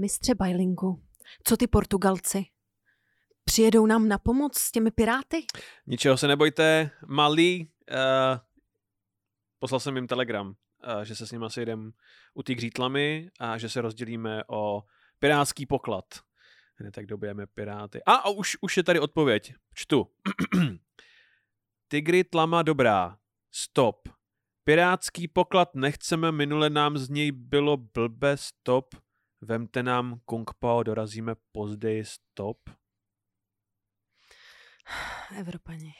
Mistře Bajlinku, co ty Portugalci? Přijedou nám na pomoc s těmi piráty? Ničeho se nebojte, malý. Uh, poslal jsem jim telegram, uh, že se s nimi sejdem u ty gřítlami a že se rozdělíme o pirátský poklad. Hned tak dobijeme piráty. A, a už, už je tady odpověď. Čtu. Tigry tlama dobrá. Stop. Pirátský poklad nechceme, minule nám z něj bylo blbe, stop. Vemte nám Kung Pao, dorazíme později, stop. Evropani.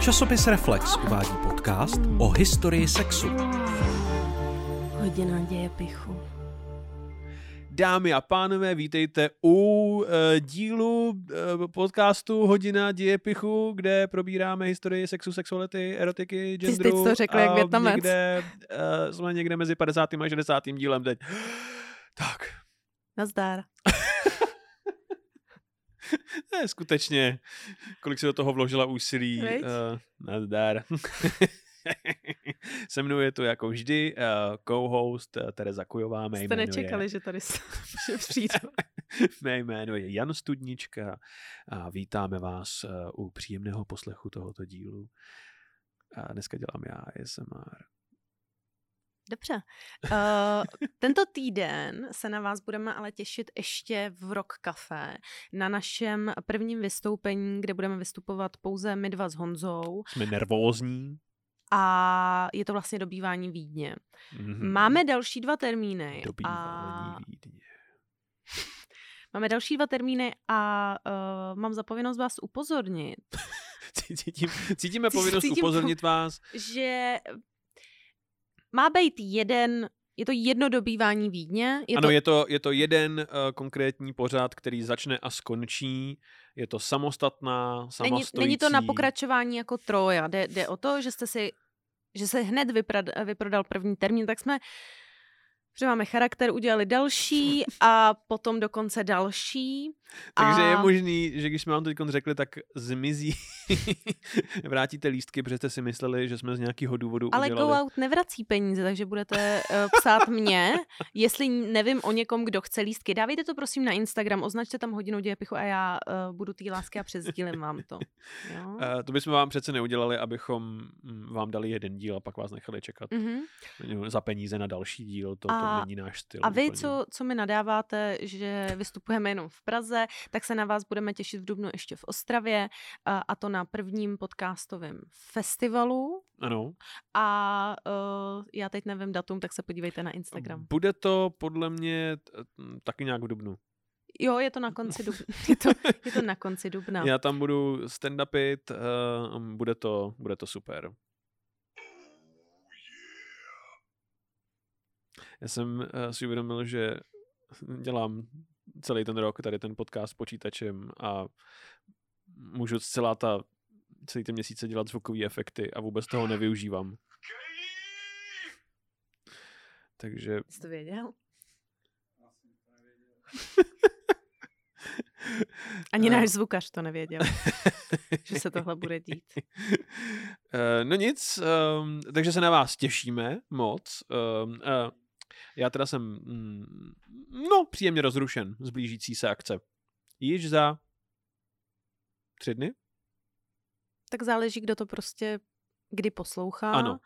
Časopis Reflex uvádí podcast o historii sexu. Hodina děje pichu. Dámy a pánové, vítejte u uh, dílu uh, podcastu Hodina dějepichu, kde probíráme historii sexu, sexuality, erotiky, genderu. Ty jsi to řekl jak větnamec. Někde, uh, jsme někde mezi 50. a 60. dílem teď. Tak. Nazdar. ne, skutečně, kolik se do toho vložila úsilí. Uh, nazdar. Se mnou je tu jako vždy uh, co-host uh, Tereza Kujová. Mé Jste nečekali, je... že tady že přijdu. Mé jméno je Jan Studnička a vítáme vás uh, u příjemného poslechu tohoto dílu. A dneska dělám já ASMR. Dobře. Uh, tento týden se na vás budeme ale těšit ještě v Rock Café na našem prvním vystoupení, kde budeme vystupovat pouze my dva s Honzou. Jsme nervózní a je to vlastně dobývání Vídně. Mm-hmm. Máme další dva termíny. Dobývání a... Vídně. Máme další dva termíny a uh, mám zapovinnost vás upozornit. Cítím, cítíme povinnost Cítím upozornit vás. Že má být jeden je to jedno dobývání Vídně? Je ano, to... Je, to, je to jeden uh, konkrétní pořad, který začne a skončí. Je to samostatná, samostojící... Není, není to na pokračování jako Troja. Jde, jde o to, že jste si že se hned vyprodal, první termín, tak jsme že máme charakter, udělali další a potom dokonce další. Takže a... je možný, že když jsme vám teď řekli, tak zmizí, vrátíte lístky, protože jste si mysleli, že jsme z nějakého důvodu Ale udělali. Go Out nevrací peníze, takže budete uh, psát mě, jestli nevím o někom, kdo chce lístky. Dávejte to prosím na Instagram, označte tam hodinu dějepichu a já uh, budu té lásky a přesdílím vám to. Jo? Uh, to bychom vám přece neudělali, abychom mm, vám dali jeden díl a pak vás nechali čekat mm-hmm. za peníze na další díl. To, a, to není náš styl. A vy, co, co mi nadáváte, že vystupujeme jenom v Praze, tak se na vás budeme těšit v Dubnu ještě v Ostravě a, a to na prvním podcastovém festivalu. Ano. A uh, já teď nevím datum, tak se podívejte na Instagram. Bude to podle mě taky nějak v Dubnu. Jo, je to na konci dubna. Je to, je to na konci dubna. Já tam budu stand-upit, uh, bude, to, bude to super. Já jsem uh, si uvědomil, že dělám celý ten rok tady ten podcast s počítačem a můžu celá ta, celý ten měsíce dělat zvukové efekty a vůbec toho nevyužívám. Takže... Jsi to věděl? Ani náš zvukař to nevěděl, že se tohle bude dít. Eh, no nic, um, takže se na vás těšíme moc. Um, uh, já teda jsem, mm, no, příjemně rozrušen z blížící se akce. Již za tři dny? Tak záleží, kdo to prostě kdy poslouchá. Ano.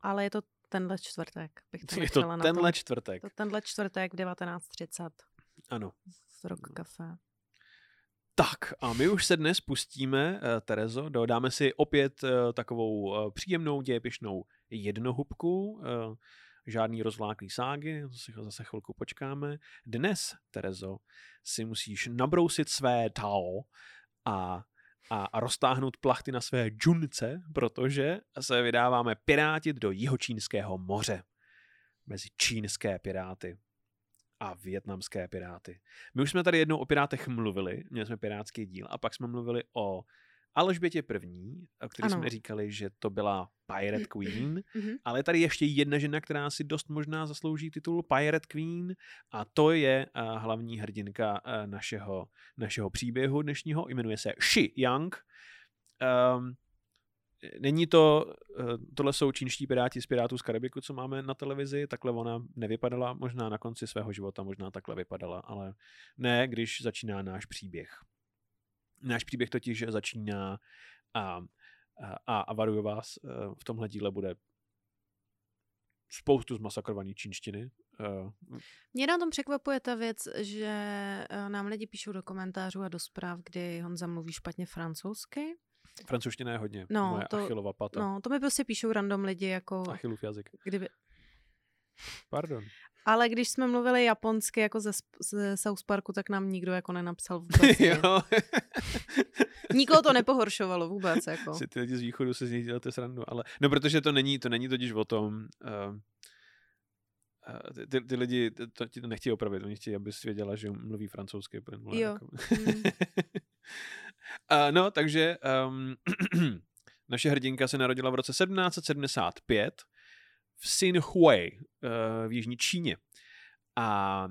Ale je to tenhle čtvrtek. Bych to je to na tenhle to. čtvrtek. To tenhle čtvrtek v 19.30. Ano. Z Rock Café. Tak a my už se dnes pustíme, uh, Terezo, dodáme si opět uh, takovou uh, příjemnou dějepišnou jednohubku. Žádný rozvláklý ságy, zase, zase chvilku počkáme. Dnes, Terezo, si musíš nabrousit své tao a, a, a roztáhnout plachty na své džunce, protože se vydáváme pirátit do jihočínského moře. Mezi čínské piráty a větnamské piráty. My už jsme tady jednou o pirátech mluvili, měli jsme pirátský díl a pak jsme mluvili o Alžbětě první, o které ano. jsme říkali, že to byla Pirate Queen, mm-hmm. ale je tady ještě jedna žena, která si dost možná zaslouží titul Pirate Queen a to je uh, hlavní hrdinka uh, našeho, našeho příběhu dnešního, jmenuje se Shi Young. Um, není to, uh, tohle jsou čínští piráti z Pirátů z Karibiku, co máme na televizi, takhle ona nevypadala, možná na konci svého života, možná takhle vypadala, ale ne, když začíná náš příběh. Náš příběh totiž začíná a, a, a varuju vás, uh, v tomhle díle bude spoustu zmasakrovaný čínštiny. Uh, Mě na tom překvapuje ta věc, že eh, nám lidi píšou do komentářů a do zpráv, kdy Honza mluví špatně francouzsky. Francouzština je hodně No, moje to- Achillova pata. No, to mi prostě píšou random lidi, jako Achillův jazyk. kdyby... Pardon. Ale když jsme mluvili japonsky jako ze, ze South Parku, tak nám nikdo jako nenapsal vůbec. jo. Nikoho to nepohoršovalo vůbec, jako. si ty lidi z východu se z nich děláte srandu, ale no protože to není, to není totiž o tom, uh, uh, ty, ty lidi to, ti to nechtějí opravit, oni chtějí, abys věděla, že mluví francouzsky. plynule, Jo. Jako. Mm. uh, no, takže um, naše hrdinka se narodila v roce 1775 v Xinhui uh, v jižní Číně. A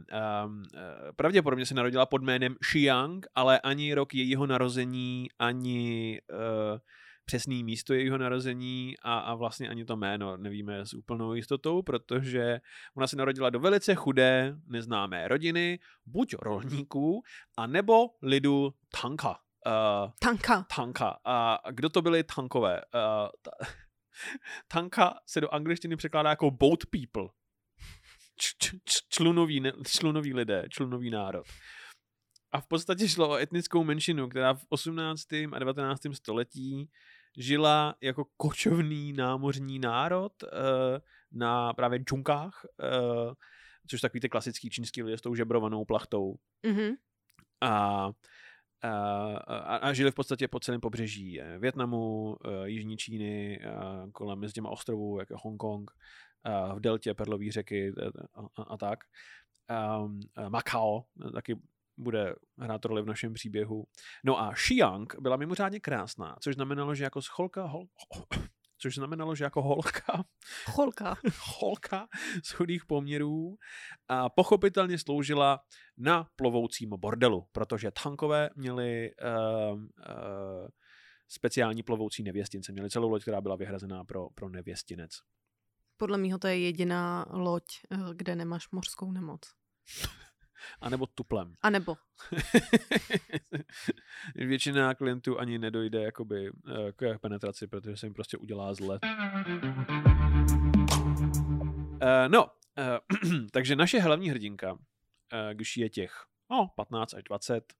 um, eh, pravděpodobně se narodila pod jménem Xiang, ale ani rok jejího narození, ani uh, přesný místo jejího narození a, a vlastně ani to jméno nevíme s úplnou jistotou, protože ona se narodila do velice chudé, neznámé rodiny, buď rolníků, a nebo lidu Tanka. Uh, Tanka. tanka. A kdo to byli tankové? Uh, ta, tanka se do angličtiny překládá jako boat people. Č, č, č, člunoví, ne- člunoví lidé, člunový národ. A v podstatě šlo o etnickou menšinu, která v 18. a 19. století žila jako kočovný námořní národ uh, na právě džunkách, uh, což takový ty klasický čínský lidé s tou žebrovanou plachtou Mhm. a, a, a, žili v podstatě po celém pobřeží eh, Větnamu, eh, Jižní Číny, a kolem mezi těma ostrovů, jako Hongkong, v deltě Perlové řeky eh, a, a, a tak. Um, Macao eh, taky bude hrát roli v našem příběhu. No a Xiang byla mimořádně krásná, což znamenalo, že jako scholka, hol, což znamenalo, že jako holka Cholka. holka z chudých poměrů a pochopitelně sloužila na plovoucím bordelu, protože tankové měli uh, uh, speciální plovoucí nevěstince. Měli celou loď, která byla vyhrazená pro, pro nevěstinec. Podle mého to je jediná loď, eh, kde nemáš mořskou nemoc. A nebo tuplem. A nebo. Většina klientů ani nedojde jakoby eh, k penetraci, protože se jim prostě udělá zle. Uh, no, uh, takže naše hlavní hrdinka, uh, když je těch no, 15 až 20,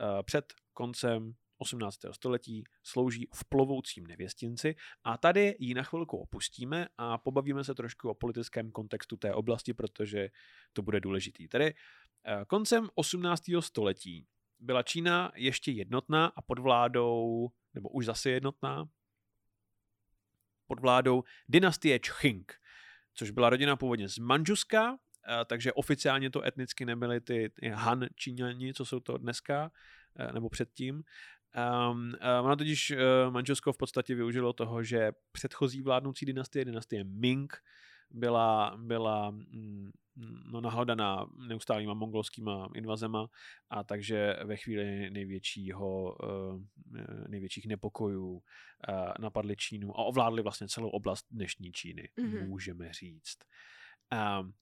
uh, před koncem 18. století slouží v plovoucím nevěstinci a tady ji na chvilku opustíme a pobavíme se trošku o politickém kontextu té oblasti, protože to bude důležitý. Tedy uh, koncem 18. století byla Čína ještě jednotná a pod vládou, nebo už zase jednotná, pod vládou dynastie Qing, což byla rodina původně z Manžuska, eh, takže oficiálně to etnicky nebyly ty, Han Číňani, co jsou to dneska, eh, nebo předtím. Um, ono totiž uh, Manžusko v podstatě využilo toho, že předchozí vládnoucí dynastie, dynastie Ming, byla, byla mm, no, nahodaná neustálýma mongolskýma invazema a takže ve chvíli největšího, uh, největších nepokojů uh, napadli Čínu a ovládli vlastně celou oblast dnešní Číny, Mhm. mm-hmm. můžeme říct. Um,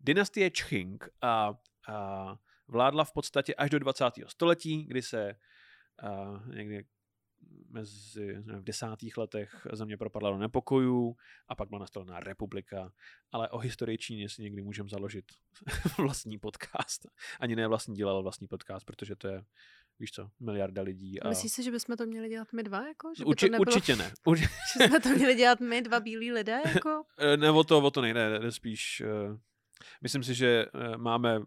dynastie Qing uh, uh, vládla v podstatě až do 20. století, kdy se uh, někdy mezi nevím, v desátých letech země propadla do nepokojů a pak byla nastolená republika, ale o historii Číny si někdy můžeme založit vlastní podcast. Ani ne vlastní díl, ale vlastní podcast, protože to je, víš co, miliarda lidí. A... Myslíš si, že bychom to měli dělat my dva? Jako? Že to nebylo, Určitě ne. Urči... Že jsme to měli dělat my, dva bílí lidé? Jako? Eh, ne, o to, o to nejde, jde spíš, uh, myslím si, že uh, máme, uh,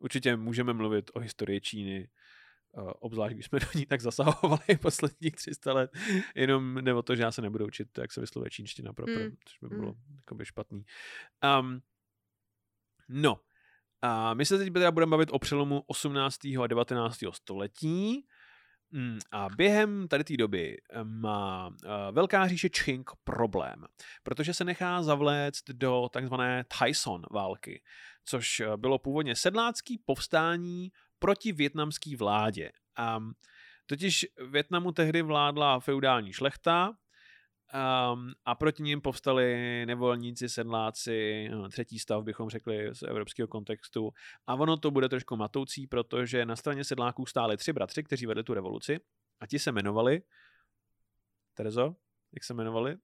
určitě můžeme mluvit o historii Číny, obzvlášť když jsme do ní tak zasahovali posledních 300 let, jenom jde o to, že já se nebudu učit, jak se vyslovuje čínština pro, Mm, což by bylo mm. špatný. Um, no, a my se teď teda budeme bavit o přelomu 18. a 19. století. Mm, A během tady té doby eh, má eh, velká říše Qing problém, protože se nechá zavléct do takzvané Tyson války, což eh, bylo původně sedlácký povstání proti větnamské vládě. A Totiž Větnamu tehdy vládla feudální šlechta um, a proti ním povstali nevolníci, sedláci, no, třetí stav bychom řekli z evropského kontextu. A ono to bude trošku matoucí, protože na straně sedláků stáli tři bratři, kteří vedli tu revoluci a ti se jmenovali Terezo, jak se jmenovali?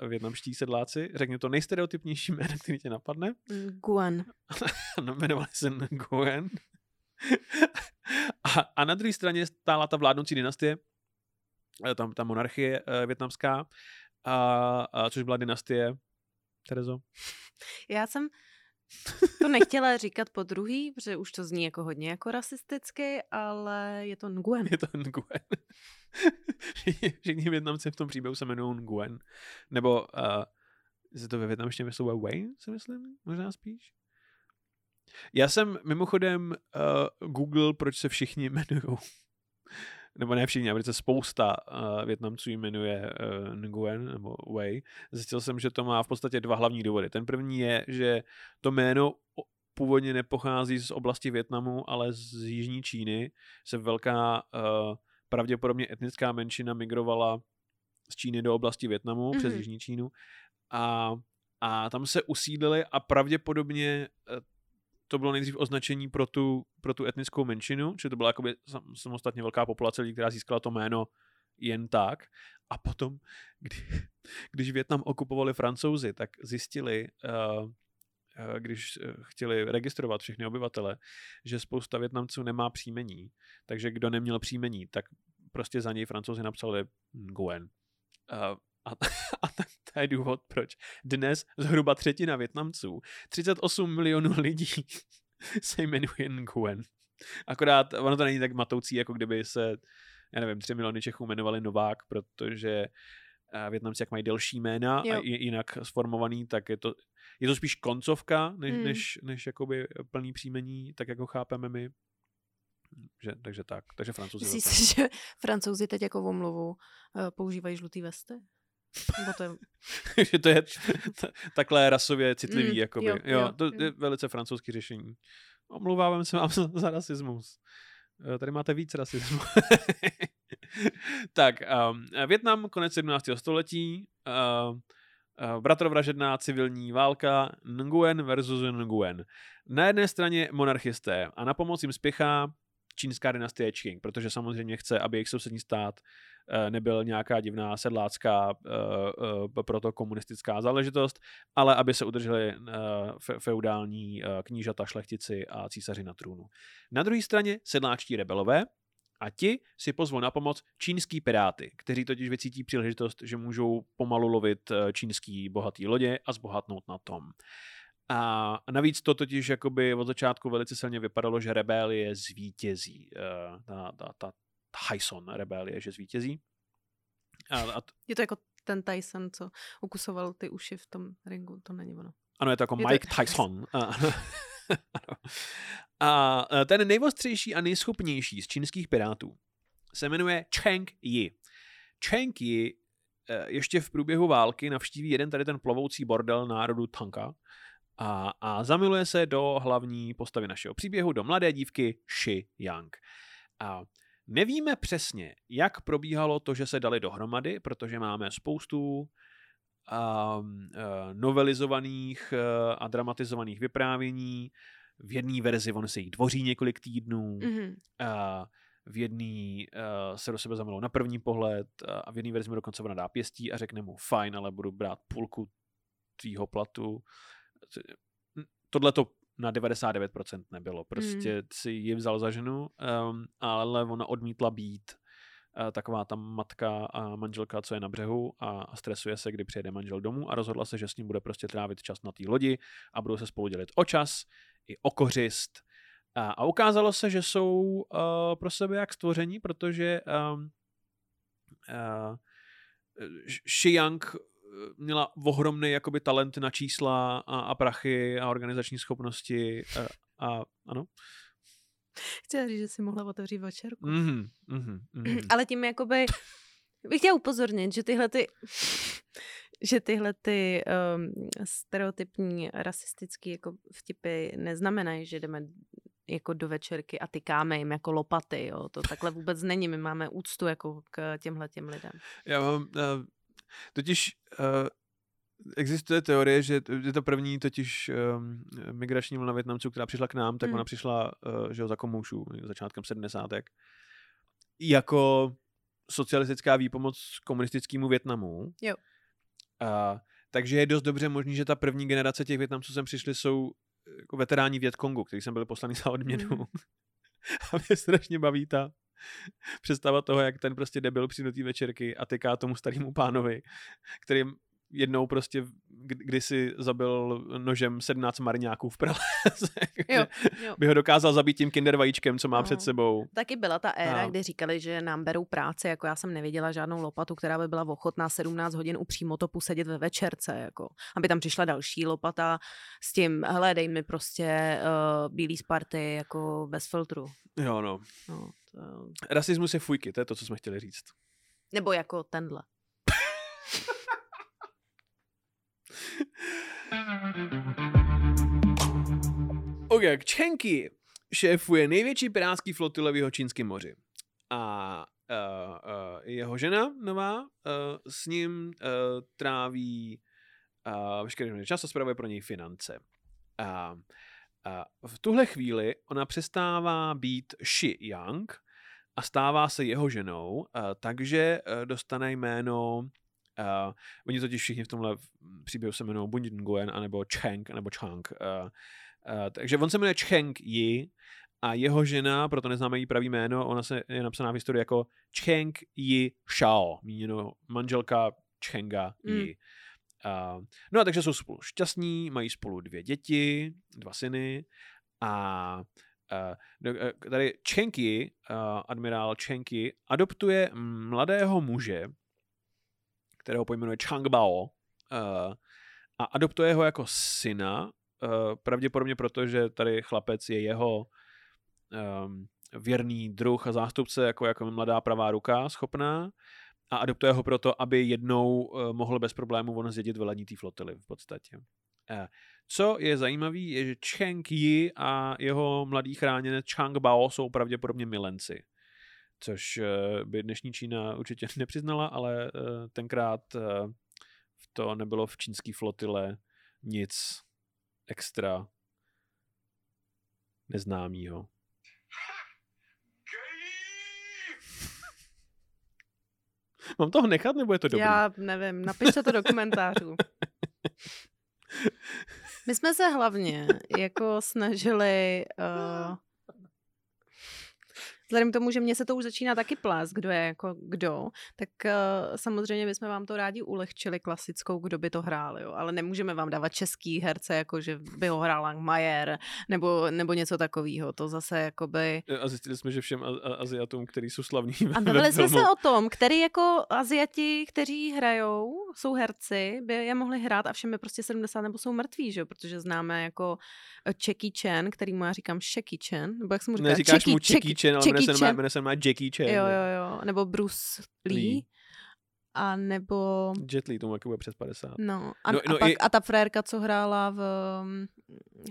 Uh, větnamští sedláci. Řekni to nejstereotypnější jméno, který tě napadne. Guan. no, jmenovali se Nguyen. a, a na druhé straně stála ta vládnoucí dynastie, eh, tam ta monarchie uh, větnamská, a, a, což byla dynastie, Terezo? Já jsem to nechtěla říkat po druhý, protože už to zní jako hodně jako rasisticky, ale je to Nguyen. Je to Nguyen. Všichni Větnamci v tom příběhu se jmenují Nguyen. Nebo uh, se to ve větnamštině myslí Wayne, si myslím, možná spíš. Já jsem mimochodem uh, Google, proč se všichni jmenují nebo ne všichni, ale spousta uh, Větnamců jmenuje uh, Nguyen nebo Wei. Zjistil jsem, že to má v podstatě dva hlavní důvody. Ten první je, že to jméno původně nepochází z oblasti Větnamu, ale z jižní Číny. Se velká uh, pravděpodobně etnická menšina migrovala z Číny do oblasti Větnamu mm-hmm. přes mhm. jižní Čínu a, a tam se usídlili a pravděpodobně to bylo nejdřív označení pro tu, pro tu etnickou menšinu, že to byla jakoby samostatně velká populace lidí, která získala to jméno jen tak. A potom, kdy, když Větnam okupovali francouzi, tak zjistili, uh, když eh, chtěli registrovat všechny obyvatele, že spousta Větnamců nemá příjmení. Takže kdo neměl příjmení, tak prostě za něj francouzi napsali Nguyen. A, a to je důvod, proč dnes zhruba třetina Větnamců, 38 milionů lidí se jmenuje Nguyen. Akorát ono to není tak matoucí, jako kdyby se, já nevím, 3 miliony Čechů jmenovali Novák, protože eh, Větnamci jak mají delší jména jo. a jinak sformovaný, tak je to, je to spíš koncovka, než, hmm. než, než jakoby plný příjmení, tak jako chápeme my. Že, takže tak, takže francouzi. Myslíš si, že francouzi teď jako omluvu uh, používají žlutý vesty? Nebo to je... že to je t- takhle rasově citlivý, mm, jakoby. Jo, jo, jo, to jo. je velice francouzský řešení. Omlouváme se vám za, za rasismus. Eh, tady máte víc rasismu. tak, um, Větnam, konec 17. století, uh, uh, bratrovražedná civilní válka Nguyen versus Nguyen. Na jedné straně monarchisté a na pomoc jim spěchá čínská dynastie Qing, protože samozřejmě chce, aby jejich sousední stát Eh, nebyl nějaká divná sedlácká eh, eh, proto komunistická záležitost, ale aby se udrželi feudální knížata, šlechtici a císaři na trůnu. Na druhé straně sedláčtí rebelové, a ti si pozvou na pomoc čínský piráty, kteří totiž vycítí příležitost, že můžou pomalu lovit čínský bohatý lodě a zbohatnout na tom. A navíc to totiž jakoby od začátku velice silně vypadalo, že rebelie zvítězí. Ta, ta, ta, Tyson rebelie, že zvítězí. A, a t- je to jako ten Tyson, co ukusoval ty uši v tom ringu, to není ono. Ano, je to jako je Mike to... Tyson. a ten nejvostřejší a nejschopnější z čínských pirátů se jmenuje Cheng Yi. Cheng Yi e, ještě v průběhu války navštíví jeden tady ten plovoucí bordel národu Tanka a, a zamiluje se do hlavní postavy našeho příběhu, do mladé dívky Shi Yang. A Nevíme přesně, jak probíhalo to, že se dali dohromady, protože máme spoustu um, uh, novelizovaných uh, a dramatizovaných vyprávění. V jedné verzi on se jí dvoří několik týdnů, mm-hmm. uh, v jedné uh, se do sebe zamilou na první pohled uh, a v jedné verzi mu dokonce ona dá pěstí a řekne mu fajn, ale budu brát půlku tvýho platu. Tohle to na 99% nebylo. Prostě mm. si ji vzal za ženu, um, ale ona odmítla být uh, taková ta matka a manželka, co je na břehu a stresuje se, kdy přijede manžel domů a rozhodla se, že s ním bude prostě trávit čas na té lodi a budou se spolu dělit o čas i o kořist. A, a ukázalo se, že jsou uh, pro sebe jak stvoření, protože um, uh, měla ohromný jakoby talent na čísla a, a prachy a organizační schopnosti a, a ano. Chci říct, že si mohla otevřít večerku. Mm-hmm, mm-hmm, mm-hmm. Ale tím jakoby bych chtěla upozornit, že tyhle ty že tyhle ty um, stereotypní rasistické jako vtipy neznamenají, že jdeme jako do večerky a tykáme jim jako lopaty, jo. To takhle vůbec není, my máme úctu jako k těmhle těm lidem. Já mám, uh, totiž uh, existuje teorie, že je to první totiž um, migrační vlna Větnamců, která přišla k nám, tak Hmm. ona přišla uh, že jo, za komoušů začátkem 70. jako socialistická výpomoc komunistickému Větnamu. Jo. A, takže je dost dobře možný, že ta první generace těch Větnamců sem přišli jsou jako veteráni Větkongu, kteří jsem byli poslaný za odměnu. Mhm. A mě strašně baví ta představa toho, jak ten prostě debil přijde do té večerky a tyká tomu starému pánovi, který jednou prostě kdy- kdysi zabil nožem 17 marňáků v pralese. Jo, jo. by ho dokázal zabít tím kinder vajíčkem, co má No. před sebou. Taky byla ta éra, A- kdy říkali, že nám berou práci, jako já jsem neviděla žádnou lopatu, která by byla ochotná 17 hodin u přímotopu sedět ve večerce, jako. Aby tam přišla další lopata s tím, hele, dej mi prostě uh, bílý Sparty, jako bez filtru. Jo, no. No, to, Rasismus je fujky, to je to, co jsme chtěli říct. nebo jako tenhle. Ok, Čenky šéfuje největší pirátský flotile v jeho čínském moři. A uh, uh, jeho žena nová uh, s ním uh, tráví uh, veškerý čas a spravuje pro něj finance. A uh, v tuhle chvíli ona přestává být Shi Yang a stává se jeho ženou, takže uh, dostane jméno Uh, oni totiž všichni v tomhle příběhu se jmenují Bun Nguyen, anebo Cheng, anebo Chang. Uh, uh, takže on se jmenuje Cheng Yi a jeho žena, proto neznáme její pravý jméno, ona se je napsaná v historii jako Cheng Yi Shao, míněno manželka Chenga Yi. No a takže jsou spolu šťastní, mají spolu dvě děti, dva syny a uh, tady Yi, uh, admirál Cheng Yi, adoptuje mladého muže, kterého pojmenuje Chang Bao uh, a adoptuje ho jako syna, uh, pravděpodobně proto, že tady chlapec je jeho um, věrný druh a zástupce jako, jako mladá pravá ruka schopná a adoptuje ho proto, aby jednou uh, mohl bez problémů on zdědit velení té flotily v podstatě. Uh, co je zajímavé, je, že Cheng Yi a jeho mladý chráněnec Chang Bao jsou pravděpodobně milenci což eh, by dnešní Čína určitě nepřiznala, ale eh, tenkrát eh, to nebylo v čínské flotile nic extra neznámýho. Mám toho nechat, nebo je to dobrý? Já nevím, napište to do komentářů. My jsme se hlavně jako snažili uh, Vzhledem k tomu, že mě se to už začíná taky plést, kdo je jako kdo, tak uh, samozřejmě bychom vám to rádi ulehčili klasickou, kdo by to hrál, jo. Ale nemůžeme vám dávat český herce, jako že by ho hrál Langmajer, nebo, nebo něco takového. To zase jakoby... A zjistili jsme, že všem A- A- Aziatům, který jsou slavní A bavili jsme se o tom, který jako Aziati, kteří hrajou, jsou herci, by je mohli hrát a všem je prostě 70 nebo jsou mrtví, že jo? Protože známe jako eh, Jackie Chan, který mu já říkám Chan, nebo jak jsem mu říkala? Neříkáš mu Jackie Chan, ale jmenuje se, Chan. jmenuje se normálně Jackie Chan. Jo, jo, jo. Nebo Bruce Lee. Lee. A nebo... Jet Li, tomu jaký bude přes 50. No, a, No, no, no a, pak, i- a ta frérka, co hrála v, um,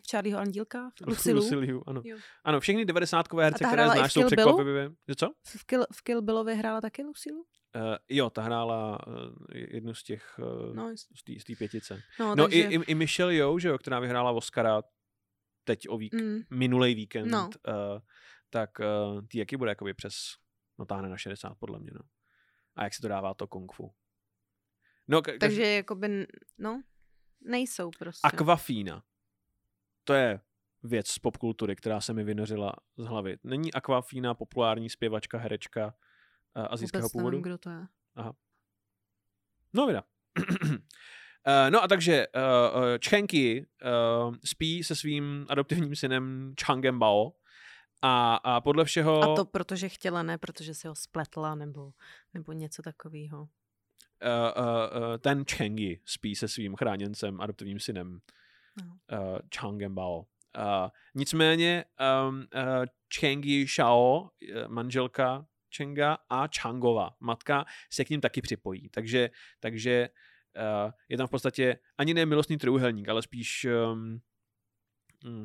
v Charlieho Andílka, Lucy Liu, Lucy Liu, ano. Jo. Ano, všechny 90 herce, které znáš, jsou překvapivě. Co? v Kill, v Kill Billovi hrála taky Lucy Liu? Uh, jo, ta hrála uh, jednu z těch uh, No, z té- z té pětice. no, No takže... i, i, i Michelle Yeoh, že jo, která vyhrála Oscara teď o vík, Mm, minulej víkend, No. uh, tak uh, ty jaký bude jakoby přes, no táhne na 60 podle mě, no. A jak se to dává to kung fu. No, ka- takže jakoby, n- no, nejsou prostě. Aquafina. To je věc z popkultury, která se mi vynořila z hlavy. Není Aquafina populární zpěvačka, herečka uh, azijského Vůbec původu? nevím, kdo to je. No, vida. Uh, no a takže uh, uh, Chenky uh, spí se svým adoptivním synem Changem Bao a, a podle všeho A to protože chtěla, ne protože si ho spletla, nebo, nebo něco takového. uh, uh, uh, ten Chengi spí se svým chráněncem, adoptivním synem No. uh, Changem Bao. Uh, nicméně um, uh, Chengi Shao, eh, manželka Chenga a Changova, matka, se k ním taky připojí. Takže, takže uh, je tam v podstatě ani ne milostný trojuhelník, ale spíš um,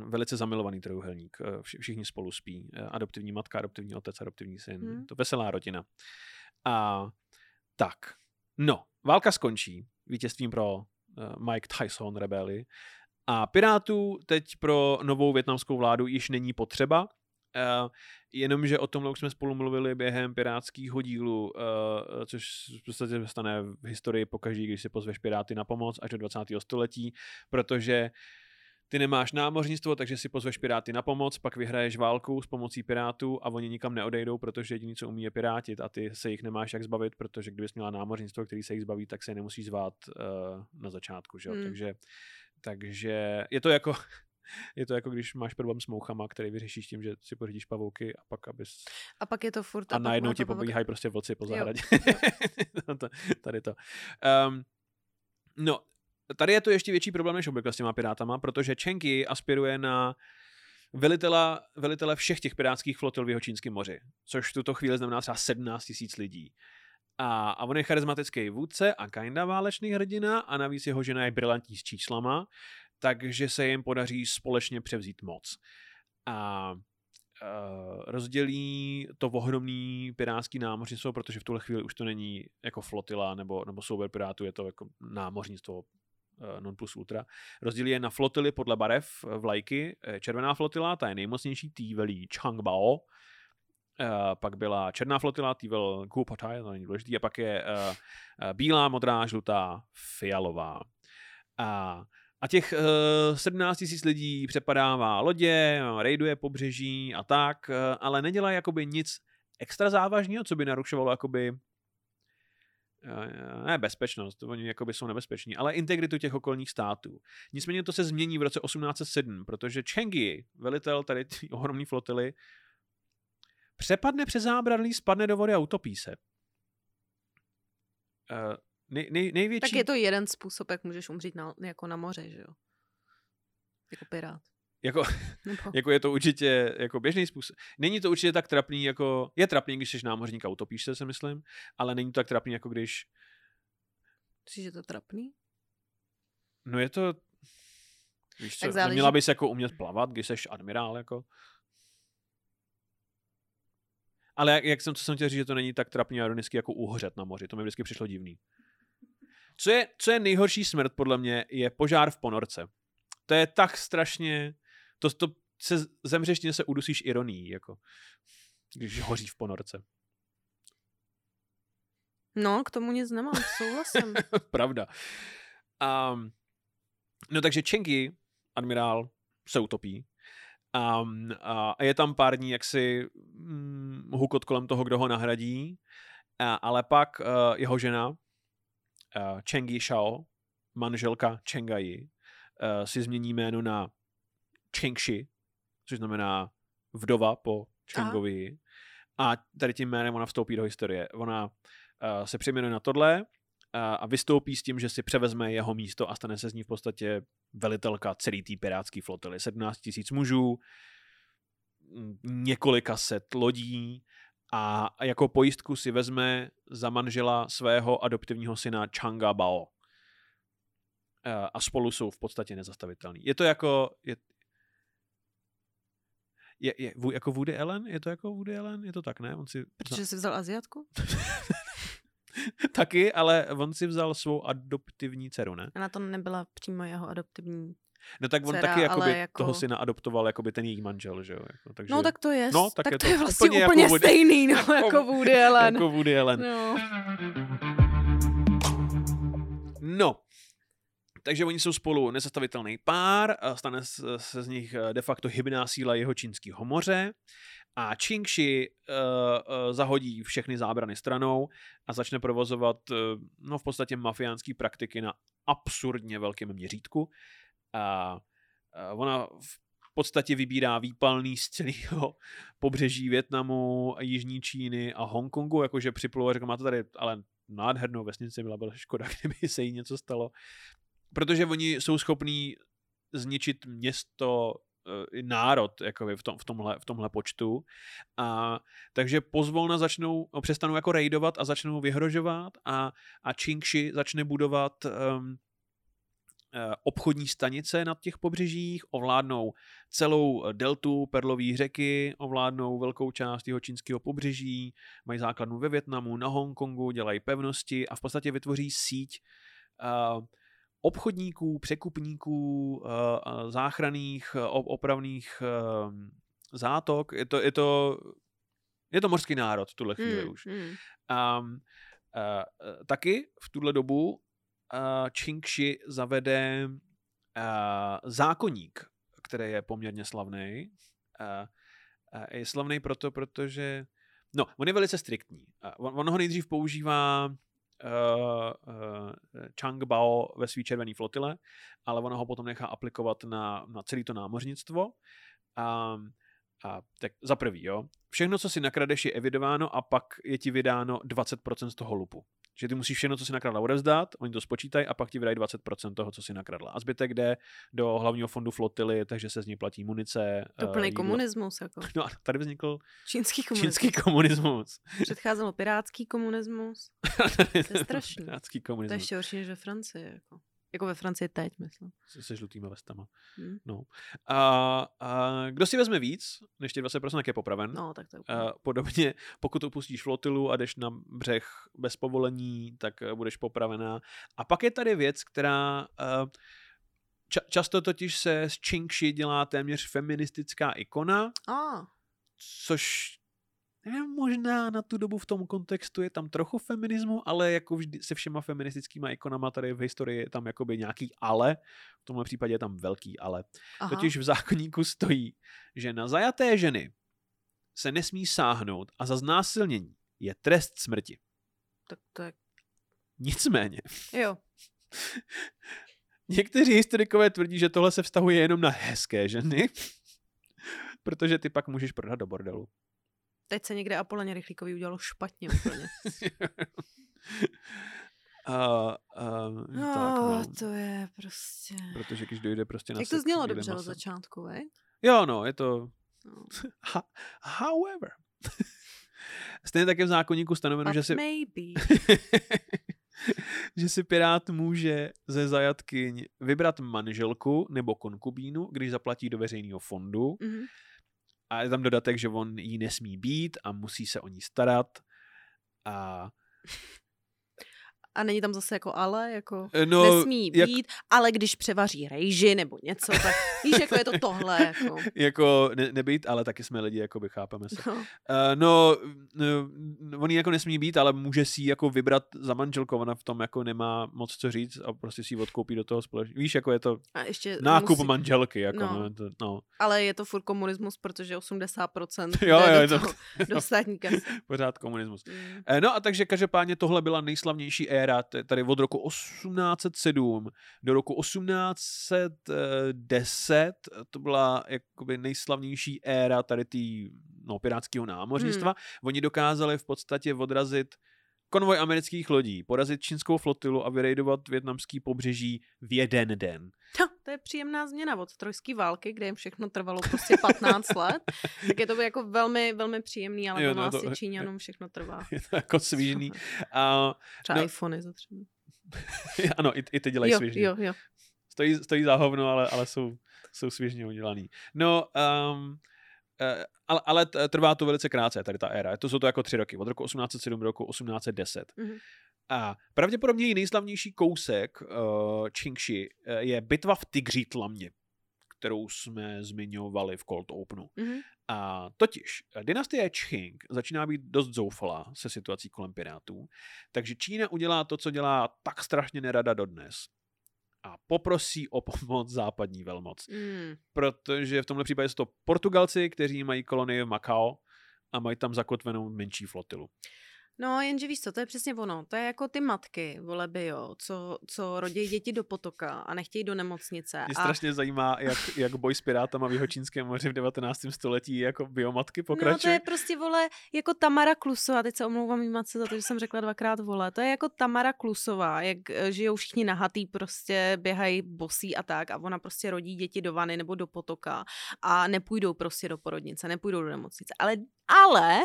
velice zamilovaný trojuhelník. Eh, všichni spolu spí. Eh, adoptivní matka, adoptivní otec, adoptivní syn. Hmm. To veselá rodina. A tak, no, válka skončí vítězstvím pro uh, Mike Tyson rebeli a Pirátů teď pro novou větnamskou vládu již není potřeba, Uh, jenomže o tomhle už jsme spolu mluvili během pirátského dílu, uh, což v podstatě stane v historii pokaždé, když si pozveš Piráty na pomoc až do 20. století, protože ty nemáš námořnictvo, takže si pozveš Piráty na pomoc, pak vyhraješ válku s pomocí Pirátů a oni nikam neodejdou, protože jediný, co umí, je pirátit a ty se jich nemáš jak zbavit, protože kdybys měla námořnictvo, který se jich zbaví, tak se je nemusíš zvát uh, na začátku. Že? Hmm. Takže, takže je to jako je to jako když máš problém s mouchama, který vyřešíš tím, že si pořídíš pavouky a pak abys... A pak je to furt... A, a najednou ti pobíhají prostě vlci po zahradě. No tady to. Um, no, tady je to ještě větší problém než obvykle s těma pirátama, protože Chenky aspiruje na velitela, velitele všech těch pirátských flotil v jeho čínském moři, což v tuto chvíli znamená třeba 17 tisíc lidí. A, a on je charismatický vůdce a kinda válečný hrdina a navíc jeho žena je brilantní s číslama, takže se jim podaří společně převzít moc. A rozdělí to ohromný pirátský námořnictvo, protože v tuhle chvíli už to není jako flotila nebo, nebo souber pirátů, je to jako námořnictvo non plus ultra. Rozdělí je na flotily podle barev uh, vlajky. Červená flotila, ta je nejmocnější, tý velí Changbao. Pak byla černá flotila, tý vel Guopatai, to není důležitý, a pak je bílá, modrá, žlutá, fialová. A a těch uh, 17 tisíc lidí přepadává lodě, raiduje pobřeží a tak, uh, ale nedělají jakoby nic extra závažného, co by narušovalo jakoby ne bezpečnost, oni jakoby jsou nebezpeční, ale integritu těch okolních států. Nicméně to se změní v roce 1807, protože Chengi, velitel tady té ohromné flotily, přepadne přes zábradlí, spadne do vody a utopí se. Uh, nej, nej, největší... Tak je to jeden způsob, jak můžeš umřít na, jako na moře, že jo? Jako pirát. Jako, jako je to určitě jako běžný způsob. Není to určitě tak trapný, jako je trapný, když jsi námořník a utopíš se, si myslím, ale není to tak trapný, jako když... Myslíš, že to trapný? No je to... Víš co, záleží... měla bys jako umět plavat, když jsi admirál, jako... Ale jak, jak jsem, co jsem chtěl říct, že to není tak trapný a ironický jako uhořet na moři, to mi vždycky přišlo divný. Co je, co je nejhorší smrt, podle mě, je požár v ponorce. To je tak strašně... To, to se zemřeš, tím se udusíš ironií, jako když hoří v ponorce. No, k tomu nic nemám, souhlasím. Pravda. Um, no takže Chengi, admirál, se utopí. Um, a je tam pár dní jaksi hm, hukot kolem toho, kdo ho nahradí. A, ale pak uh, jeho žena, uh, Cheng Shao, manželka Chengai, uh, si změní jméno na Chengshi, což znamená vdova po Chengovi. A tady tím jménem ona vstoupí do historie. Ona uh, se přejmenuje na tohle uh, a vystoupí s tím, že si převezme jeho místo a stane se z ní v podstatě velitelka celý té pirátské flotily. 17 tisíc mužů, několika set lodí, a jako pojistku si vezme za manžela svého adoptivního syna Changa Bao. Eh, a spolu jsou v podstatě nezastavitelný. Je to jako... Je, je, je, jako Woody Allen? Je to jako Woody Allen? Je to tak, ne? On si... Protože jsi vzal Aziatku? Taky, ale on si vzal svou adoptivní dceru, ne? A na to nebyla přímo jeho adoptivní No tak on dcera, taky jakoby jako... toho syna adoptoval jakoby ten její manžel, že jo? Jako, takže... No tak to je, no, tak, tak je to, je vlastně úplně, úplně jako stejný, no, jako, jako Woody Allen. Jako Woody Allen. No. no. Takže oni jsou spolu nezastavitelný pár, stane se z nich eh, de facto hybná síla jeho čínského moře a Qingxi uh, uh, zahodí všechny zábrany stranou a začne provozovat uh, no v podstatě mafiánský praktiky na absurdně velkém měřítku a ona v podstatě vybírá výpalný z celého pobřeží Větnamu, Jižní Číny a Hongkongu, jakože připlul a řekl, máte tady ale nádhernou vesnici, byla by škoda, kdyby se jí něco stalo. Protože oni jsou schopní zničit město eh, národ jakoby, v, tom, v, tomhle, v tomhle počtu. A, takže pozvolna začnou, no, přestanou jako raidovat a začnou vyhrožovat a, a Qingxi začne budovat um, eh, obchodní stanice na těch pobřežích, ovládnou celou eh, deltu Perlové řeky, ovládnou velkou část jeho čínského pobřeží, mají základnu ve Větnamu, na Hongkongu, dělají pevnosti a v podstatě vytvoří síť uh, obchodníků, překupníků, uh, záchranných, opravných uh, zátok. Je to, je to, je to mořský národ v tuhle chvíli Hmm, už. hmm. Um, uh, taky v tuhle dobu uh, Qingxi zavede uh, zákoník, který je poměrně slavný. Uh, uh, je slavný proto, protože no, on je velice striktní. Uh, on, on ho nejdřív používá uh, uh, Chang Bao ve své červené flotile, ale ono ho potom nechá aplikovat na, na celé to námořnictvo. Um, a tak za prvý, jo. Všechno, co si nakradeš, je evidováno a pak je ti vydáno 20% z toho lupu. Že ty musíš všechno, co si nakradla, odevzdat, oni to spočítají a pak ti vydají 20% toho, co si nakradla. A zbytek jde do hlavního fondu flotily, takže se z ní platí munice. To eh, plný jídlo. komunismus, jako. No a tady vznikl Čínský komunismus. čínský komunismus. Předcházelo pirátský komunismus. to je strašný. Pirátský To je komunismus. ještě horší než ve Francii, jako. Jako ve Francii teď, myslím. Se, se žlutýma vestama. Hm. No. A, a, kdo si vezme víc, než těch 20%, tak je popraven. No, tak to je úplně. Uh, podobně, pokud opustíš flotilu a jdeš na břeh bez povolení, tak eh, budeš popravená. A pak je tady věc, která uh, ča- často totiž se z Qingxi dělá téměř feministická ikona, A, což nevím, možná na tu dobu v tom kontextu je tam trochu feminismu, ale jako vždy se všema feministickýma ikonama tady v historii je tam jakoby nějaký ale, v tomhle případě je tam velký ale. aha. Totiž v zákonníku stojí, že na zajaté ženy se nesmí sáhnout a za znásilnění je trest smrti. Tak to je... Nicméně, Jo. někteří historikové tvrdí, že tohle se vztahuje jenom na hezké ženy, protože ty pak můžeš prodat do bordelu. Teď se někde Apolloně Rychlíkový udělalo špatně úplně. uh, uh, No, tak, no. to je prostě... Protože když dojde prostě na Jak to sex znělo dobře od začátku, vej? Jo, no, je to... No. However. Stejně tak je v zákonníku stanoveno, But že si... maybe. že si pirát může ze zajatkyň vybrat manželku nebo konkubínu, když zaplatí do veřejného fondu. Mhm. A je tam dodatek, že on jí nesmí být a musí se o ní starat. A A není tam zase jako ale, jako no, nesmí jak, být, ale když převaří rejži nebo něco, tak víš, jako je to tohle, jako. jako ne, nebýt, ale taky jsme lidi, jako by chápeme se. No. Uh, no, no, on jí jako nesmí být, ale může si ji jako vybrat za manželku, ona v tom jako nemá moc co říct a prostě si ji odkoupí do toho společnosti. Víš, jako je to A ještě nákup musí, manželky, jako No. no. to, no. ale je to furt komunismus, protože 80% Jo, jo, do, je to- toho, do státní kasy. pořád komunismus. Mm. Eh, No a takže každopádně tohle byla nejslavnější éra, t- tady od roku 1807 do roku 1810, to byla jakoby nejslavnější éra tady tý, no, pirátského námořnictva. Hmm. Oni dokázali v podstatě odrazit konvoj amerických lodí, porazit čínskou flotilu a vyrejdovat větnamský pobřeží v jeden den. No, to je příjemná změna od trojské války, kde jim všechno trvalo prostě 15 let. Tak je to jako velmi, velmi příjemný, ale Jo, no to- asi Číňanům všechno trvá. Je to jako svížný. A, Třeba No. iPhony za třeba. ano, i, i ty dělají Jo, svížně. jo, jo. stojí, stojí za hovno, ale, ale jsou, jsou svěžně udělaný. No, um, eh, ale, ale trvá to velice krátce, tady ta éra. To jsou to jako tři roky, od roku 1807 do roku 1810. Mhm. A pravděpodobně její nejslavnější kousek uh, Qingxi uh, je bitva v Tigří tlamě, kterou jsme zmiňovali v Cold Openu. Mhm. A totiž eh, dynastie Qing začíná být dost zoufalá se situací kolem pirátů, takže Čína udělá to, co dělá tak strašně nerada dodnes. A poprosí o pomoc západní velmoc. Mm. Protože v tomhle případě jsou to Portugalci, kteří mají kolonii v Macao a mají tam zakotvenou menší flotilu. No, jenže víš co, to je přesně ono. To je jako ty matky, vole bio, co, co rodí děti do potoka a nechtějí do nemocnice. Mě a strašně zajímá, jak, jak boj s pirátama v Jihočínském moři v 19. století jako biomatky No to pokračuje. je prostě, vole, jako Tamara Klusová, teď se omlouvám mým matce za to, že jsem řekla dvakrát vole, to je jako Tamara Klusová, jak eh, žijou všichni nahatý, prostě běhají bosí a tak a ona prostě rodí děti do vany nebo do potoka a nepůjdou prostě do porodnice, nepůjdou do nemocnice, ale Ale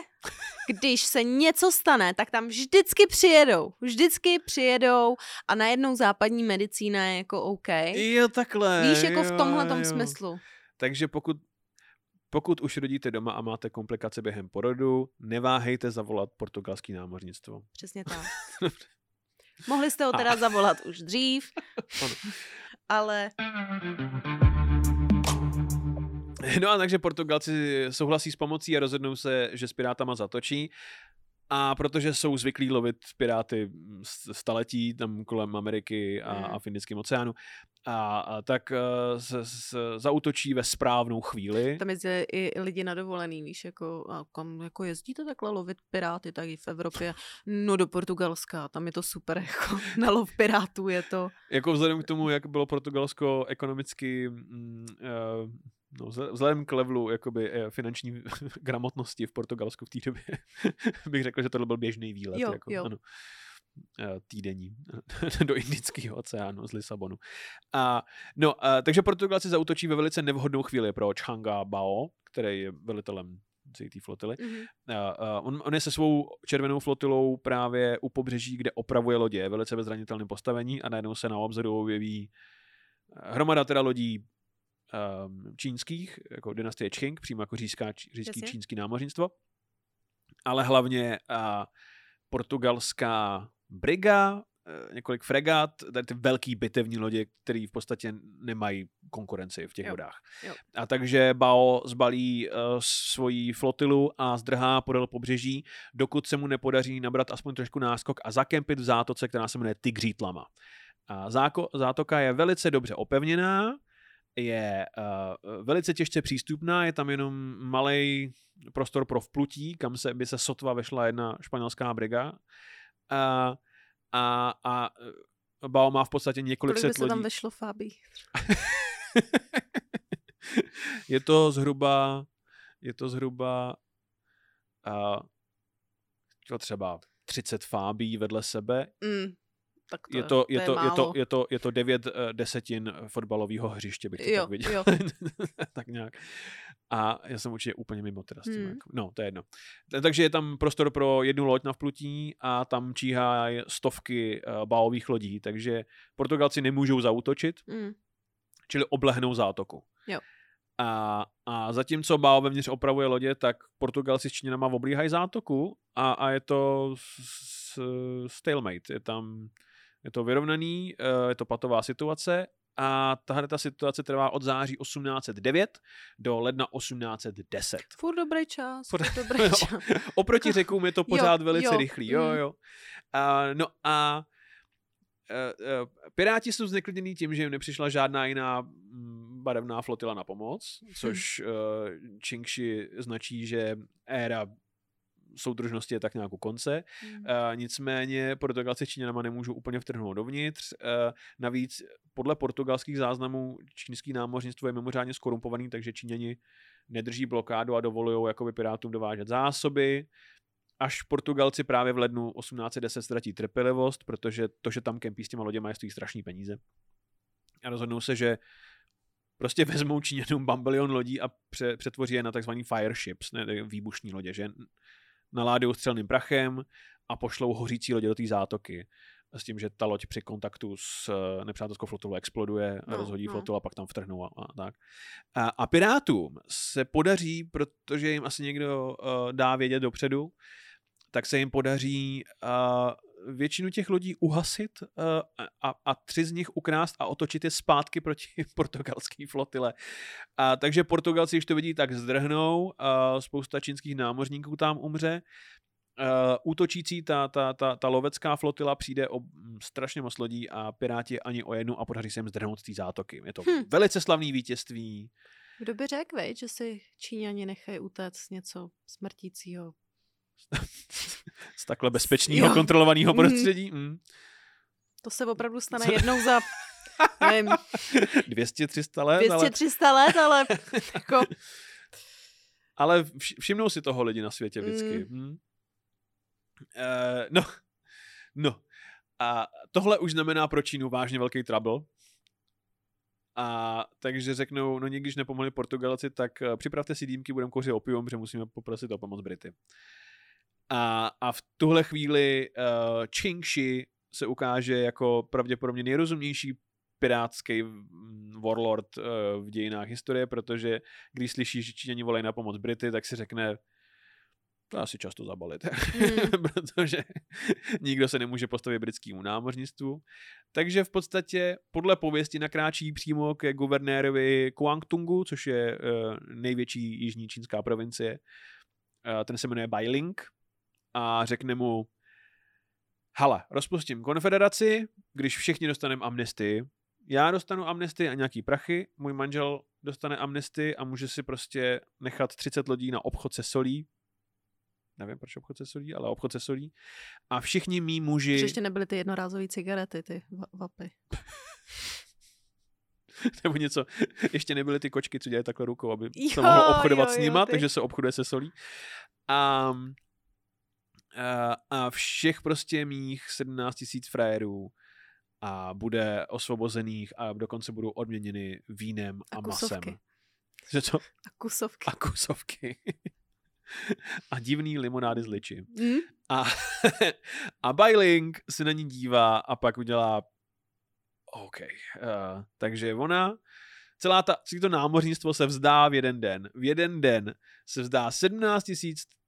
když se něco stane, tak tam vždycky přijedou. Vždycky přijedou a najednou západní medicína je jako OK. Jo, takhle. Víš, jako v jo, tomhle jo. smyslu. Takže pokud, pokud už rodíte doma a máte komplikace během porodu, neváhejte zavolat portugalský námořnictvo. Přesně tak. Mohli jste ho teda zavolat už dřív, ale No a takže Portugalci souhlasí s pomocí a rozhodnou se, že s pirátama zatočí. A protože jsou zvyklí lovit piráty s- staletí tam kolem Ameriky a, Mm. a v Indickém oceánu, a, a tak uh, se, se zautočí ve správnou chvíli. tam jezdí i lidi na dovolený, víš, jako, a kam jako jezdíte takhle lovit piráty, tak i v Evropě, no do Portugalska, tam je to super, jako na lov pirátů je to, Jako vzhledem k tomu, jak bylo Portugalsko ekonomicky, mm, uh, no, vzhledem- k levelu jakoby, eh, finanční gramotnosti v Portugalsku v té době, bych řekl, že tohle byl běžný výlet. Jo, jako, jo. Ano, Eh, týdenní do Indického oceánu z Lisabonu. A, no, a, takže Portugalci zautočí ve velice nevhodnou chvíli pro Changa Bao, který je velitelem celé té flotily. Mhm. A, a on, on je se svou červenou flotilou právě u pobřeží, kde opravuje lodě, je velice ve zranitelném postavení a najednou se na obzoru objeví hromada teda lodí um, čínských, jako dynastie Qing, přímo jako říšská, říšský Jasně. čínský námořnictvo, ale hlavně uh, portugalská briga, eh, několik fregat, tady ty velký bitevní lodě, které v podstatě nemají konkurenci v těch Jo, vodách. jo. A takže Bao zbalí uh, svoji flotilu a zdrhá podél pobřeží, dokud se mu nepodaří nabrat aspoň trošku náskok a zakempit v zátoce, která se jmenuje Tigřítlama. A záko, zátoka je velice dobře opevněná, je uh, velice těžce přístupná, je tam jenom malý prostor pro vplutí, kam se by se sotva vešla jedna španělská briga. A, a, a eh, Bao má v podstatě několik kolik by set se tam lodí. vešlo Fábí? je to zhruba, je to zhruba uh, třeba 30 fábí vedle sebe. Mm, tak to Je to, je, to, je, to, je, to, je to devět uh, desetin fotbalového hřiště, bych to Jo, tak viděl. jo. tak nějak. A já jsem určitě úplně mimo teda s tím. Hmm. Jako, no, to je jedno. Ta- Takže je tam prostor pro jednu loď na vplutí a tam číhá stovky uh, bálových lodí, takže Portugalci nemůžou zautočit, Mm, čili oblehnou zátoku. Jo. A, a zatímco Bao vevnitř opravuje lodě, tak Portugalci s Číňanama oblíhají zátoku a, a je to s, s, stalemate. Je tam je to vyrovnaný, eh, je to patová situace a tahle ta situace trvá od září 1809 do ledna 1810. furt dobrý čas, Furt- dobrý čas. Oproti řekům je to pořád Jo, velice jo, rychlý. Jo, mm. jo. A, no a uh, uh, Piráti jsou zneklidnění tím, že jim nepřišla žádná jiná mm, barevná flotila na pomoc, což uh, Čingši značí, že éra soudržnosti je tak nějak u konce. Mm. Uh, nicméně Portugalci s Číňanama nemůžou úplně vtrhnout dovnitř. Uh, navíc podle portugalských záznamů čínský námořnictvo je mimořádně skorumpovaný, takže Číňani nedrží blokádu a dovolují jakoby pirátům dovážet zásoby. Až Portugalci právě v lednu 1810 ztratí trpělivost, protože to, že tam kempí s těma loděma, je stojí strašný peníze. A rozhodnou se, že prostě vezmou Číňanům bambelion lodí a pře- přetvoří je na takzvaný fire ships, ne, výbušní lodě, že naládují střelným prachem a pošlou hořící lodě do té zátoky. S tím, že ta loď při kontaktu s eh, nepřátelskou flotilou exploduje, no, rozhodí no. no. flotilu a pak tam vtrhnou a, a tak. A, a pirátům se podaří, protože jim asi někdo uh, dá vědět dopředu, tak se jim podaří uh, většinu těch lodí uhasit uh, a, a tři z nich ukrást a otočit je zpátky proti portugalské flotile. A, takže Portugalci, když to vidí, tak zdrhnou, uh, spousta čínských námořníků tam umře. Uh, útočící ta, ta, ta, ta lovecká flotila přijde o mm, strašně moc lodí a piráti ani o jednu a podaří se jim zdrhnout z té zátoky. Je to Hm. velice slavný vítězství. Kdo by řekl, že si Číňani nechají utéct něco smrtícího? z takhle bezpečného, kontrolovaného Mm. prostředí. Mm. To se opravdu stane Co? jednou za, nevím, 200-300 let, ale, 200-300 let, ale jako, ale vš- všimnou si toho lidi na světě vždycky. Mm. Mm. Uh, no, no. A tohle už znamená pro Čínu vážně velký trouble. A takže řeknou, no někdy, když nepomohli Portugalci, tak uh, připravte si dýmky, budeme kouřit opium, protože musíme poprosit o pomoc Brity. A, a v tuhle chvíli uh, Chingshi se ukáže jako pravděpodobně nejrozumnější pirátský warlord uh, v dějinách historie, protože když slyší, že Číňani volají na pomoc Brity, tak si řekne, to asi často zabalit, mm. protože nikdo se nemůže postavit britskému námořnictvu. Takže v podstatě podle pověsti nakráčí přímo ke guvernérovi Kuangtungu, což je uh, největší jižní čínská provincie. Uh, ten se jmenuje Bailing a řekne mu, Hala, rozpustím konfederaci, když všichni dostaneme amnestii. Já dostanu amnestii a nějaký prachy, můj manžel dostane amnestii a může si prostě nechat 30 lodí na obchod se solí, nevím proč obchod se solí, ale obchod se solí. A všichni mý muži... Protože ještě nebyly ty jednorázové cigarety, ty vapy. Nebo něco, ještě nebyly ty kočky, co dělají takhle rukou, aby jo, se mohlo obchodovat jo, jo, s nima, ty. takže se obchoduje se solí. A, a, a všech prostě mých 17 tisíc frajerů a bude osvobozených a dokonce budou odměněny vínem a, a masem. Že to? A kusovky. A kusovky. a divný limonády z liči. Mm. A, a Bailing se na ní dívá a pak udělá OK. Uh, takže ona, celá ta, celý to námořnictvo se vzdá v jeden den. V jeden den se vzdá 17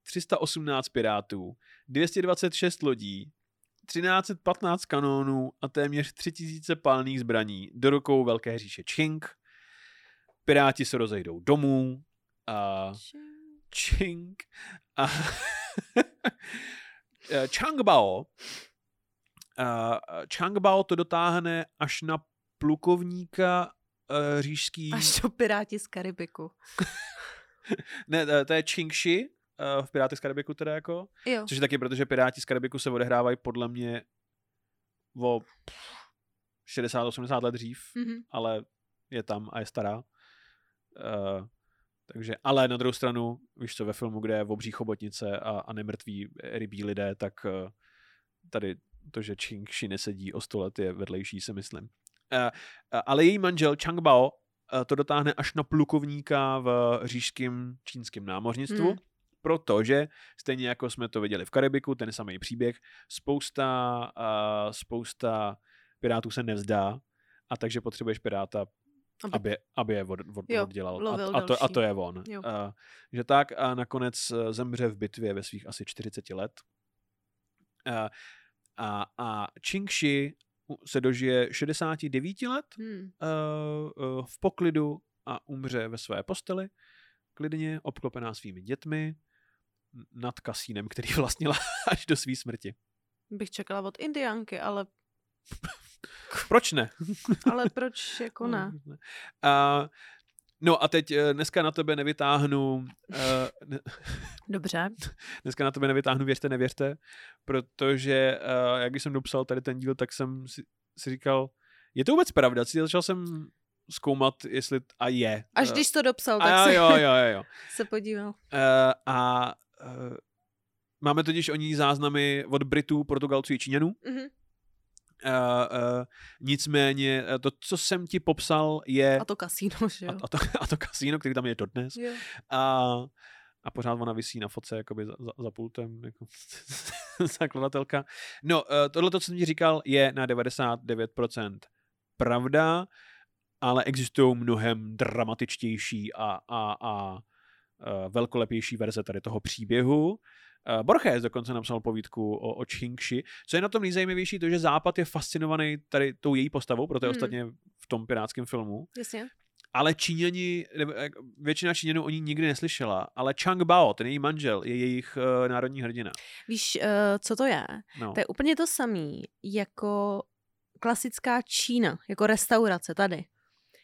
318 pirátů, 226 lodí, 1315 kanónů a téměř 3000 palných zbraní do rukou Velké říše Čing. Piráti se rozejdou domů a Ching a Changbao Changbao to dotáhne až na plukovníka uh, říšský... Až do Piráti z Karibiku. ne, to je Chingshi, uh, v Piráty z Karibiku teda jako. Jo. Což je taky, protože Piráti z Karibiku se odehrávají podle mě o 60-80 let dřív, mm-hmm. ale je tam a je stará. Uh, takže, ale na druhou stranu, víš co, ve filmu, kde je v obří chobotnice a, a nemrtví rybí lidé, tak uh, tady to, že Ching Shi nesedí o sto let, je vedlejší, si myslím. Uh, uh, ale její manžel Chang Bao uh, to dotáhne až na plukovníka v říšském čínském námořnictvu. Mm protože stejně jako jsme to viděli v Karibiku, ten samý příběh, spousta, uh, spousta pirátů se nevzdá a takže potřebuješ piráta, aby, aby, aby je od, od, jo, oddělal. A, a, to, a to je on. Uh, že tak a nakonec e, zemře v bitvě ve svých asi 40 let. Uh, a, a Chingshi se dožije 69 let hmm. uh, uh, v poklidu a umře ve své posteli, klidně, obklopená svými dětmi, nad kasínem, který vlastnila až do své smrti. Bych čekala od Indiánky, ale... proč ne? ale proč jako ne? Uh, no a teď eh, dneska na tebe nevytáhnu... Uh, ne, Dobře. Dneska na tebe nevytáhnu věřte, nevěřte, protože uh, jak jsem dopsal tady ten díl, tak jsem si, si říkal, je to vůbec pravda? Začal jsem zkoumat, jestli a je. Až když to dopsal, tak a se, jo, jo, jo. se podíval. Uh, a Uh, máme totiž o ní záznamy od Britů, Portugalců i Číňanů. Mm-hmm. Uh, uh, nicméně to, co jsem ti popsal, je... A to kasíno, že jo? A, a, to, a to kasíno, který tam je dodnes. Jo. A, a pořád ona vysí na foce jakoby za, za, za pultem, jako zakladatelka. No, uh, tohle, co jsem ti říkal, je na 99% pravda, ale existují mnohem dramatičtější a, a, a Eh, velkolepější verze tady toho příběhu. Eh, Borges dokonce napsal povídku o, o Chingshi. Co je na tom nejzajímavější, to, že Západ je fascinovaný tady tou její postavou, proto je hmm. ostatně v tom pirátském filmu. Jasně. Ale Číňani, většina Číňanů o ní nikdy neslyšela, ale Chang Bao, ten její manžel, je jejich uh, národní hrdina. Víš, uh, co to je? No. To je úplně to samé jako klasická Čína, jako restaurace tady.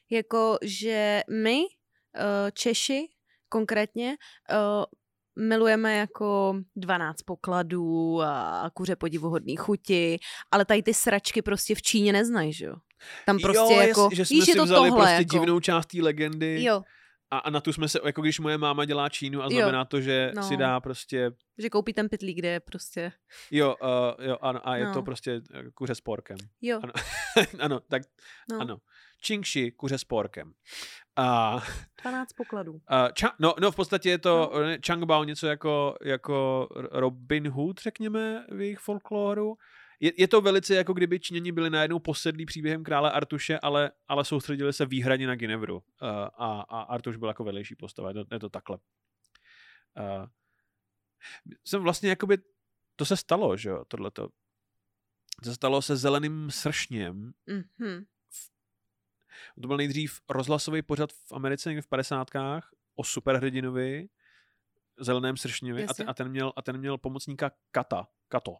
Jako, že my, uh, Češi, konkrétně uh, milujeme jako 12 pokladů a kuře podivuhodný chuti, ale tady ty sračky prostě v Číně neznají, že jo? Tam prostě jo, jako, že jsme si je to vzali tohle, prostě jako... divnou část té legendy. Jo. A, a na tu jsme se, jako když moje máma dělá Čínu a Jo. znamená to, že No. si dá prostě, Že koupí ten pytlík, kde je prostě... jo, uh, jo ano, a je No. to prostě eh, kuře s porkem. Jo, Ano. ano, tak no, ano. Čingši, kuře s porkem. A 12 pokladů. Uh, cha- no, no, v podstatě je to no. Changbao něco jako, jako Robin Hood, řekněme, v jejich folkloru. Je, je to velice jako kdyby Číňani byli najednou posedlí příběhem krále Artuše, ale, ale soustředili se výhradně na Ginevru. Uh, a, a Artuš byl jako vedlejší postava. Je to, je to takhle. Uh, jsem vlastně jakoby, to se stalo, že jo, tohleto. To se stalo se zeleným sršněm, Mhm. to byl nejdřív rozhlasový pořad v Americe někde v 50. o superhrdinovi, zeleném sršněvi a ten, a, ten měl, a ten měl pomocníka Kata. Kato.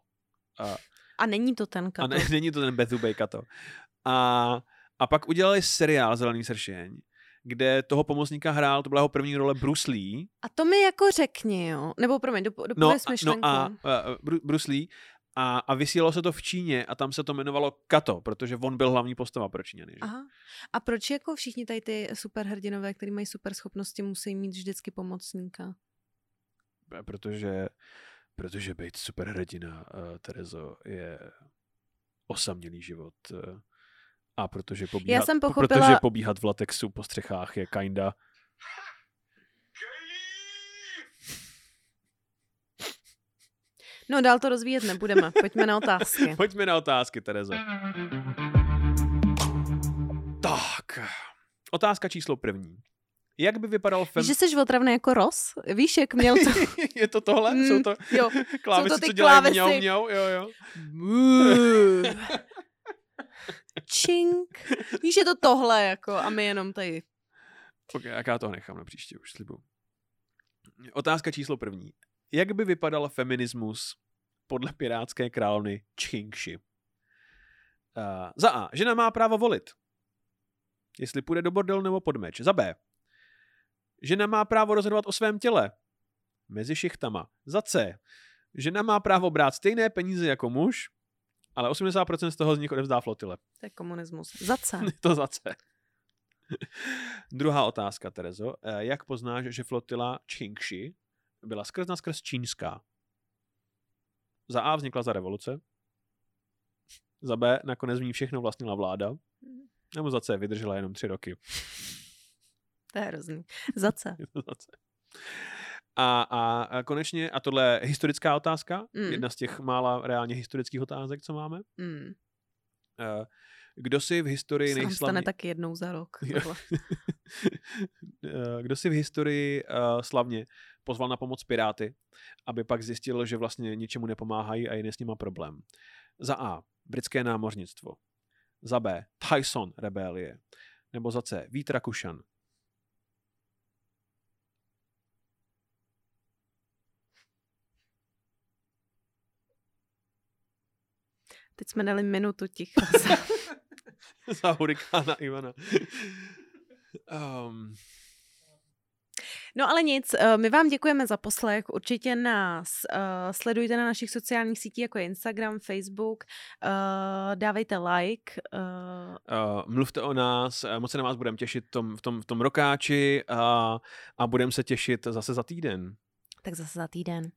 A, A není to ten a kato. ne, není to ten Bethubej Kato. A, a pak udělali seriál Zelený sršeň, kde toho pomocníka hrál, to byla jeho první role Bruce Lee. A to mi jako řekni, jo. Nebo promiň, dop- No, dopověz a, myšlenku. no a, a Bru- Bruce Lee a, a vysílalo se to v Číně a tam se to jmenovalo Kato, protože on byl hlavní postava pro Číňany. Že? Aha. A proč jako všichni tady ty superhrdinové, kteří mají super schopnosti, musí mít vždycky pomocníka? protože, protože být superhrdina, uh, Terezo, je osamělý život. Uh, a protože pobíhat, jsem po- pochopila- protože pobíhat v latexu po střechách je kinda... No dál to rozvíjet nebudeme, pojďme na otázky. Pojďme na otázky, Terezo. Tak, otázka číslo první. Jak by vypadal fem... Víš, že jsi otravný jako Ross? Víš, jak měl to... je to tohle? Mm, Jsou to jo. klávesy, ty co dělají klávesy. mňau, mňau? Jo, jo. Čink. Víš, je to tohle, jako, a my jenom tady. Ok, jak já to nechám na příště už, slibu. Otázka číslo první. Jak by vypadal feminismus podle pirátské královny Čingši? Uh, za A. Žena má právo volit. Jestli půjde do bordelu nebo pod meč. Za B. Žena má právo rozhodovat o svém těle. Mezi šichtama. Za C. Žena má právo brát stejné peníze jako muž, ale 80% z toho z nich odevzdá flotile. To je komunismus. Za C. To za C. Druhá otázka, Terezo. Eh, Jak poznáš, že flotila Čingši byla skrz na skrz čínská? Za A vznikla za revoluce. Za B nakonec v ní všechno vlastnila vláda. Nebo za C vydržela jenom tři roky. To je hrozný. Za C. Je to za C. A, a, a konečně, a tohle je historická otázka, Mm. jedna z těch mála reálně historických otázek, co máme. Mm. Eh, Kdo si v historii Se nám nejslavně... stane taky jednou za rok. Eh, Kdo si v historii uh, slavně pozval na pomoc Piráty, aby pak zjistil, že vlastně ničemu nepomáhají a je s nima problém. Za A. Britské námořnictvo. Za B. Tyson rebelie. Nebo za C. Vít Rakušan. Teď jsme dali minutu ticha. za hurikána Ivana. Um, No ale nic, eh, my vám děkujeme za poslech, určitě nás uh, sledujte na našich sociálních sítích, jako je Instagram, Facebook, uh, dávejte like, uh, uh, mluvte o nás, moc se na vás budeme těšit v tom, v tom, v tom rokáči a, a budeme se těšit zase za týden. tak zase za týden.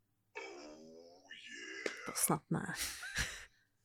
To snad ne.